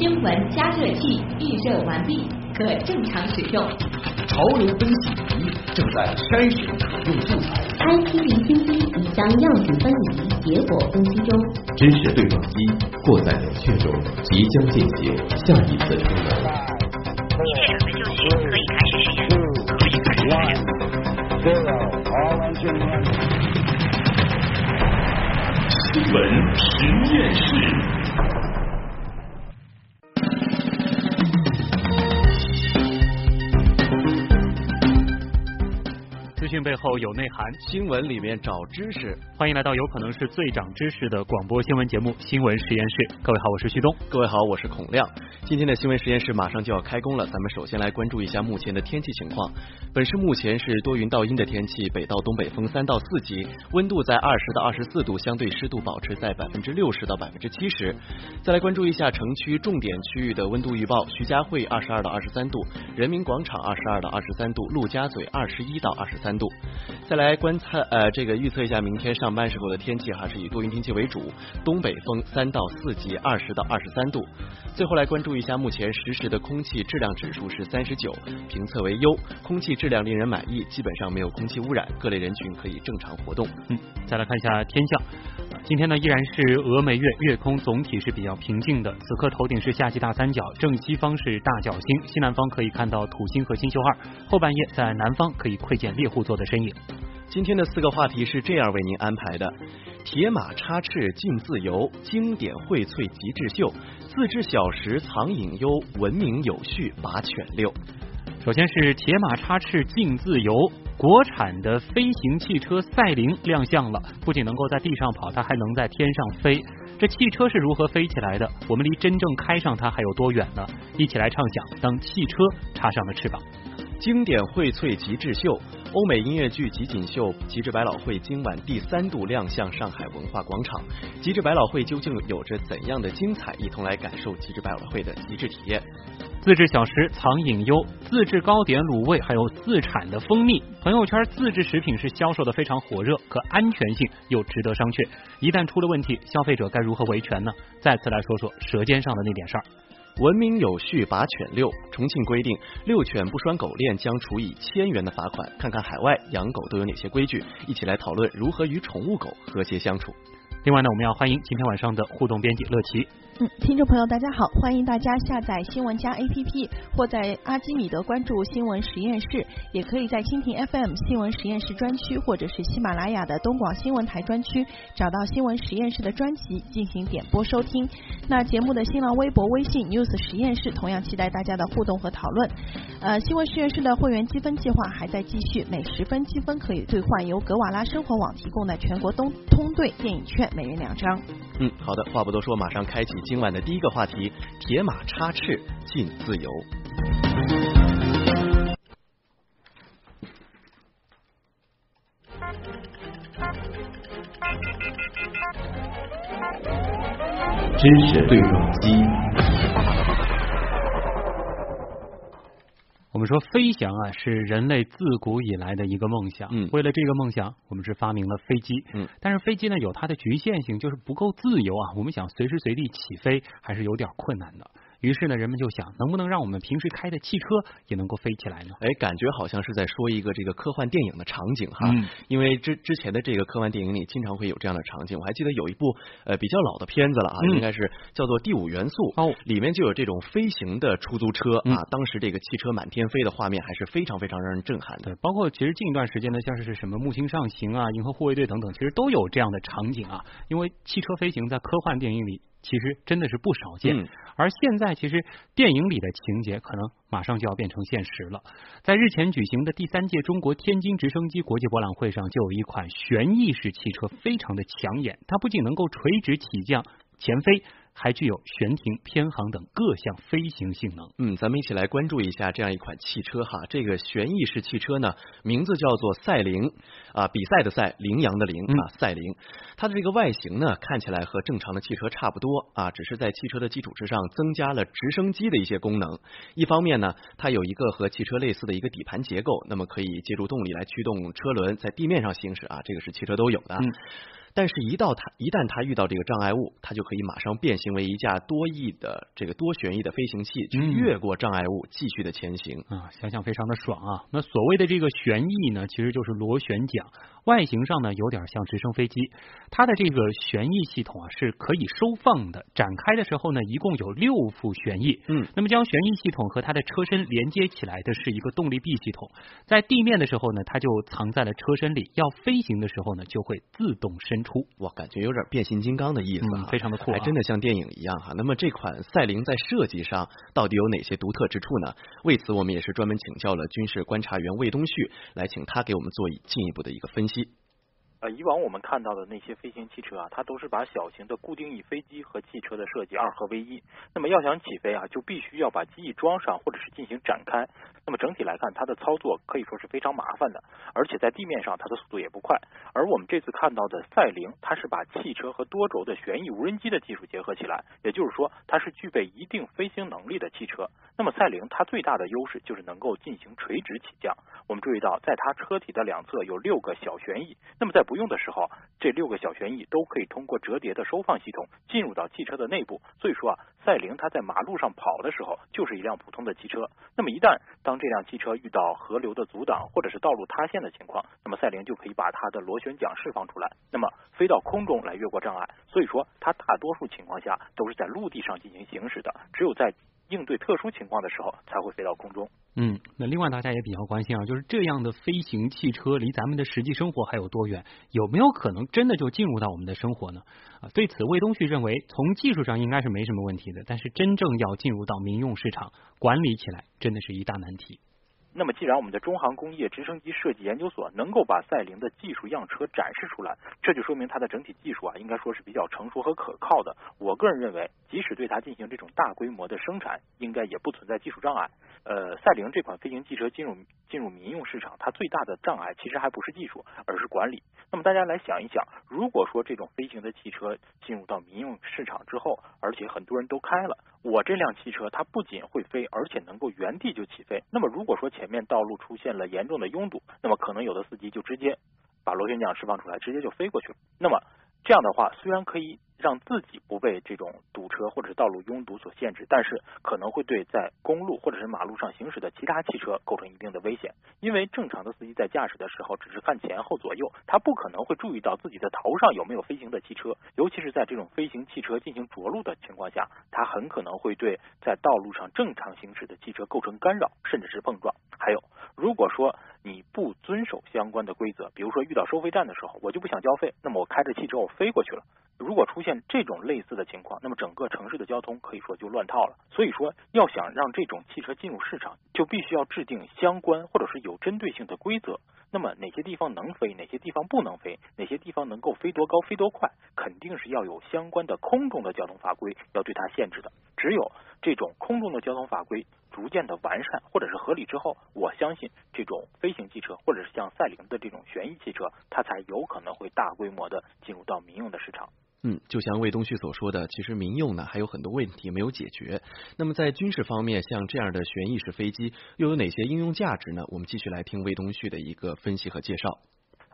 新闻加热器预热完毕，可正常使用。潮流分析仪正在筛选可用素材。IP 离心机已将样品分离，结果分析中。知识对撞机或在冷却中，即将进行下一次充能。一切准备就绪，可以开始实验。可以开始实验。新闻实验室。背后有内涵，新闻里面找知识。欢迎来到有可能是最长知识的广播新闻节目《新闻实验室》。各位好，我是旭东。各位好，我是孔亮。今天的新闻实验室马上就要开工了，咱们首先来关注一下目前的天气情况。本市目前是多云到阴的天气，北到东北风三到四级，温度在二十到二十四度，相对湿度保持在百分之六十到百分之七十。再来关注一下城区重点区域的温度预报：徐家汇二十二到二十三度，人民广场二十二到二十三度，陆家嘴二十一到二十三度。再来观测呃，这个预测一下明天上班时候的天气，哈是以多云天气为主，东北风三到四级，二十到二十三度。最后来关注一下目前实时的空气质量指数是三十九，评测为优，空气质量令人满意，基本上没有空气污染，各类人群可以正常活动。嗯，再来看一下天象，今天呢依然是峨眉月，月空总体是比较平静的，此刻头顶是夏季大三角，正西方是大角星，西南方可以看到土星和星宿二，后半夜在南方可以窥见猎户座的身影。今天的四个话题是这样为您安排的：铁马插翅尽自由，经典荟萃极致秀，自制小食藏隐忧，文明有序把犬遛。首先是铁马插翅竞自由，国产的飞行汽车赛铃亮相了，不仅能够在地上跑，它还能在天上飞。这汽车是如何飞起来的？我们离真正开上它还有多远呢？一起来畅想，当汽车插上了翅膀。经典荟萃极致秀，欧美音乐剧集锦秀极致百老汇今晚第三度亮相上海文化广场。极致百老汇究竟有着怎样的精彩？一同来感受极致百老汇的极致体验。自制小食藏隐忧，自制糕点卤味，还有自产的蜂蜜。朋友圈自制食品是销售的非常火热，可安全性又值得商榷。一旦出了问题，消费者该如何维权呢？再次来说说舌尖上的那点事儿。文明有序把犬遛，重庆规定遛犬不拴狗链将处以千元的罚款。看看海外养狗都有哪些规矩，一起来讨论如何与宠物狗和谐相处。另外呢，我们要欢迎今天晚上的互动编辑乐琪。嗯，听众朋友大家好，欢迎大家下载新闻加 APP，或在阿基米德关注新闻实验室，也可以在蜻蜓 FM 新闻实验室专区，或者是喜马拉雅的东广新闻台专区，找到新闻实验室的专辑进行点播收听。那节目的新浪微博、微信 News 实验室同样期待大家的互动和讨论。呃，新闻实验室的会员积分计划还在继续，每十分积分可以兑换由格瓦拉生活网提供的全国东通兑电影券，每人两张。嗯，好的，话不多说，马上开启。今晚的第一个话题：铁马插翅尽自由。知识对撞机。说飞翔啊，是人类自古以来的一个梦想。嗯，为了这个梦想，我们是发明了飞机。嗯，但是飞机呢有它的局限性，就是不够自由啊。我们想随时随地起飞，还是有点困难的。于是呢，人们就想，能不能让我们平时开的汽车也能够飞起来呢？哎，感觉好像是在说一个这个科幻电影的场景哈。嗯。因为之之前的这个科幻电影里，经常会有这样的场景。我还记得有一部呃比较老的片子了啊，应该是叫做《第五元素》哦，里面就有这种飞行的出租车啊。当时这个汽车满天飞的画面还是非常非常让人震撼的。对，包括其实近一段时间呢，像是什么木星上行啊、银河护卫队等等，其实都有这样的场景啊。因为汽车飞行在科幻电影里。其实真的是不少见，而现在其实电影里的情节可能马上就要变成现实了。在日前举行的第三届中国天津直升机国际博览会上，就有一款旋翼式汽车非常的抢眼，它不仅能够垂直起降、前飞。还具有悬停、偏航等各项飞行性能。嗯，咱们一起来关注一下这样一款汽车哈。这个旋翼式汽车呢，名字叫做赛羚啊，比赛的赛，羚羊的羚啊，赛羚。它的这个外形呢，看起来和正常的汽车差不多啊，只是在汽车的基础之上增加了直升机的一些功能。一方面呢，它有一个和汽车类似的一个底盘结构，那么可以借助动力来驱动车轮在地面上行驶啊，这个是汽车都有的。但是，一到它一旦它遇到这个障碍物，它就可以马上变形为一架多翼的这个多旋翼的飞行器，去越过障碍物，继续的前行啊！想想非常的爽啊！那所谓的这个旋翼呢，其实就是螺旋桨，外形上呢有点像直升飞机。它的这个旋翼系统啊是可以收放的，展开的时候呢，一共有六副旋翼。嗯，那么将旋翼系统和它的车身连接起来的是一个动力臂系统，在地面的时候呢，它就藏在了车身里，要飞行的时候呢，就会自动伸出。哇，感觉有点变形金刚的意思啊，非常的酷，还真的像电影一样哈。那么这款赛铃在设计上到底有哪些独特之处呢？为此，我们也是专门请教了军事观察员魏东旭，来请他给我们做进一步的一个分析。呃，以往我们看到的那些飞行汽车啊，它都是把小型的固定翼飞机和汽车的设计二合为一。那么要想起飞啊，就必须要把机翼装上或者是进行展开。那么整体来看，它的操作可以说是非常麻烦的，而且在地面上它的速度也不快。而我们这次看到的赛灵，它是把汽车和多轴的旋翼无人机的技术结合起来，也就是说，它是具备一定飞行能力的汽车。那么赛灵它最大的优势就是能够进行垂直起降。我们注意到，在它车体的两侧有六个小旋翼，那么在不用的时候，这六个小旋翼都可以通过折叠的收放系统进入到汽车的内部。所以说啊，赛羚它在马路上跑的时候就是一辆普通的汽车。那么一旦当这辆汽车遇到河流的阻挡或者是道路塌陷的情况，那么赛羚就可以把它的螺旋桨释放出来，那么飞到空中来越过障碍。所以说，它大多数情况下都是在陆地上进行行驶的，只有在应对特殊情况的时候才会飞到空中。嗯，那另外大家也比较关心啊，就是这样的飞行汽车离咱们的实际生活还有多远？有没有可能真的就进入到我们的生活呢？啊，对此魏东旭认为，从技术上应该是没什么问题的，但是真正要进入到民用市场，管理起来真的是一大难题。那么，既然我们的中航工业直升机设计研究所能够把赛羚的技术样车展示出来，这就说明它的整体技术啊，应该说是比较成熟和可靠的。我个人认为，即使对它进行这种大规模的生产，应该也不存在技术障碍。呃，赛羚这款飞行汽车进入进入民用市场，它最大的障碍其实还不是技术，而是管理。那么大家来想一想，如果说这种飞行的汽车进入到民用市场之后，而且很多人都开了，我这辆汽车它不仅会飞，而且能够原地就起飞。那么如果说前面道路出现了严重的拥堵，那么可能有的司机就直接把螺旋桨释放出来，直接就飞过去了。那么这样的话，虽然可以让自己不被这种堵车或者是道路拥堵所限制，但是可能会对在公路或者是马路上行驶的其他汽车构成一定的危险。因为正常的司机在驾驶的时候，只是看前后左右，他不可能会注意到自己的头上有没有飞行的汽车。尤其是在这种飞行汽车进行着陆的情况下，它很可能会对在道路上正常行驶的汽车构成干扰，甚至是碰撞。还有，如果说你不遵守相关的规则，比如说遇到收费站的时候，我就不想交费，那么我开着汽车我飞过去了。如果出现这种类似的情况，那么整个城市的交通可以说就乱套了。所以说，要想让这种汽车进入市场，就必须要制定相关或者是有针对性的规则。那么哪些地方能飞，哪些地方不能飞，哪些地方能够飞多高、飞多快，肯定是要有相关的空中的交通法规要对它限制的。只有这种空中的交通法规逐渐的完善或者是合理之后，我相信这种飞行汽车或者是像赛羚的这种旋翼汽车，它才有可能会大规模的进入到民用的市场。嗯，就像魏东旭所说的，其实民用呢还有很多问题没有解决。那么在军事方面，像这样的旋翼式飞机又有哪些应用价值呢？我们继续来听魏东旭的一个分析和介绍。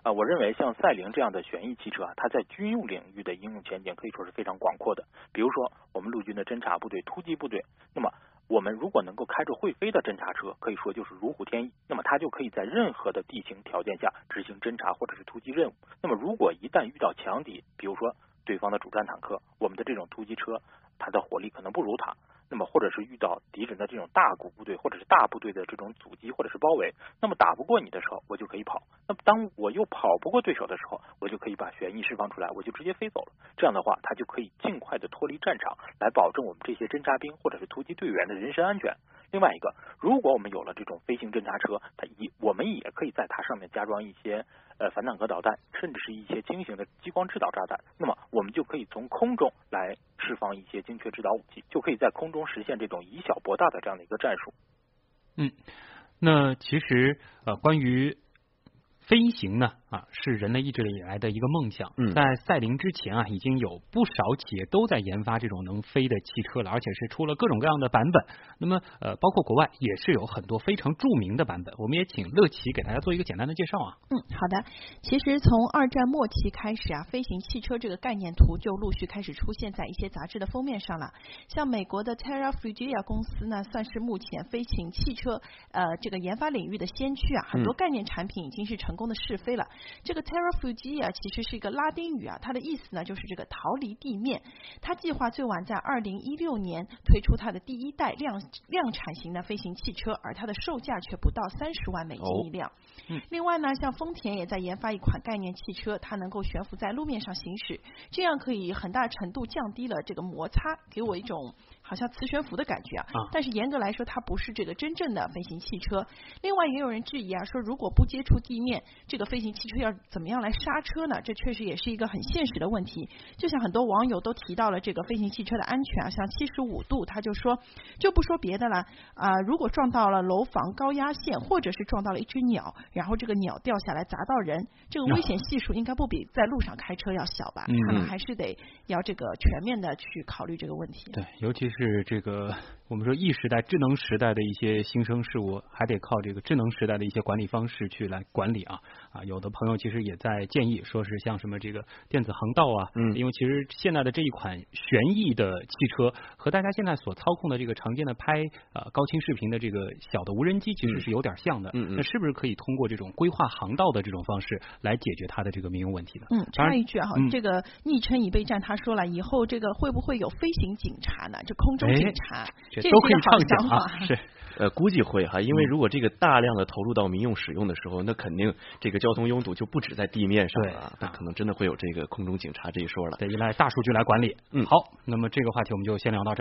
啊，我认为像赛羚这样的旋翼汽车啊，它在军用领域的应用前景可以说是非常广阔的。比如说，我们陆军的侦察部队、突击部队，那么我们如果能够开着会飞的侦察车，可以说就是如虎添翼。那么它就可以在任何的地形条件下执行侦察或者是突击任务。那么如果一旦遇到强敌，比如说对方的主战坦克，我们的这种突击车，它的火力可能不如它。那么，或者是遇到敌人的这种大股部队，或者是大部队的这种阻击或者是包围，那么打不过你的时候，我就可以跑。那么，当我又跑不过对手的时候，我就可以把旋翼释放出来，我就直接飞走了。这样的话，它就可以尽快的脱离战场，来保证我们这些侦察兵或者是突击队员的人身安全。另外一个，如果我们有了这种飞行侦察车，它也我们也可以在它上面加装一些呃反坦克导弹，甚至是一些轻型的激光制导炸弹。那么，我们就可以从空中来释放一些精确制导武器，就可以在空中实现这种以小博大的这样的一个战术。嗯，那其实呃，关于飞行呢，啊，是人类一直以来的一个梦想。嗯，在赛灵之前啊，已经有不少企业都在研发这种能飞的汽车了，而且是出了各种各样的版本。那么呃，包括国外也是有很多非常著名的版本。我们也请乐奇给大家做一个简单的介绍啊。嗯，好的。其实从二战末期开始啊，飞行汽车这个概念图就陆续开始出现在一些杂志的封面上了。像美国的 Terra Fugia 公司呢，算是目前飞行汽车呃这个研发领域的先驱啊，很多概念产品已经是成功的试飞了。这个 Terra Fugia 其实是一个拉丁语啊，它的意思呢就是这个逃离地面。它计划最晚在二零一六年推出它的第一代量量产型的飞行汽车，而它的售价却不到三十万美金一辆。嗯，另外呢，像丰田也在研发一款概念汽车，它能够悬浮在路面上行驶，这样可以很大程度降低了这个摩擦，给我一种好像磁悬浮的感觉啊。啊但是严格来说，它不是这个真正的飞行汽车。另外，也有人质疑啊，说如果不接触地面，这个飞行汽车要怎么样来刹车呢？这确实也是一个很现实的问题。就像很多网友都提到了这个飞行汽车的安全啊，像七十五度，他就说就不说别的了啊、如果撞到了楼房高压线，或者是撞到了一只鸟，然后这个鸟掉下来砸到人，这个危险系数应该不比在路上开车要小吧？嗯看来还是得要这个全面的去考虑这个问题。对，尤其是这个我们说 E 时代、智能时代的一些新生事物，还得靠这个智能时代的一些管理方式去来管理啊啊！有的朋友其实也在建议，说是像什么这个电子航道啊，嗯因为其实现在的这一款旋翼的汽车和大家现在所操控的这个常见的拍呃高清视频的这个小的无人机其实是有点像的，嗯嗯那是不是可以通过这种规划航道的这种方式来解决它的这个民用问题呢？嗯，插一句啊，嗯这个昵称已被占，他说了，以后这个会不会有飞行警察呢？这空中哎警察，这都可以畅想啊。，是。呃，估计会哈，因为如果这个大量的投入到民用使用的时候，那肯定这个交通拥堵就不止在地面上了，那可能真的会有这个空中警察这一说了。得依赖大数据来管理。嗯好，那么这个话题我们就先聊到这儿。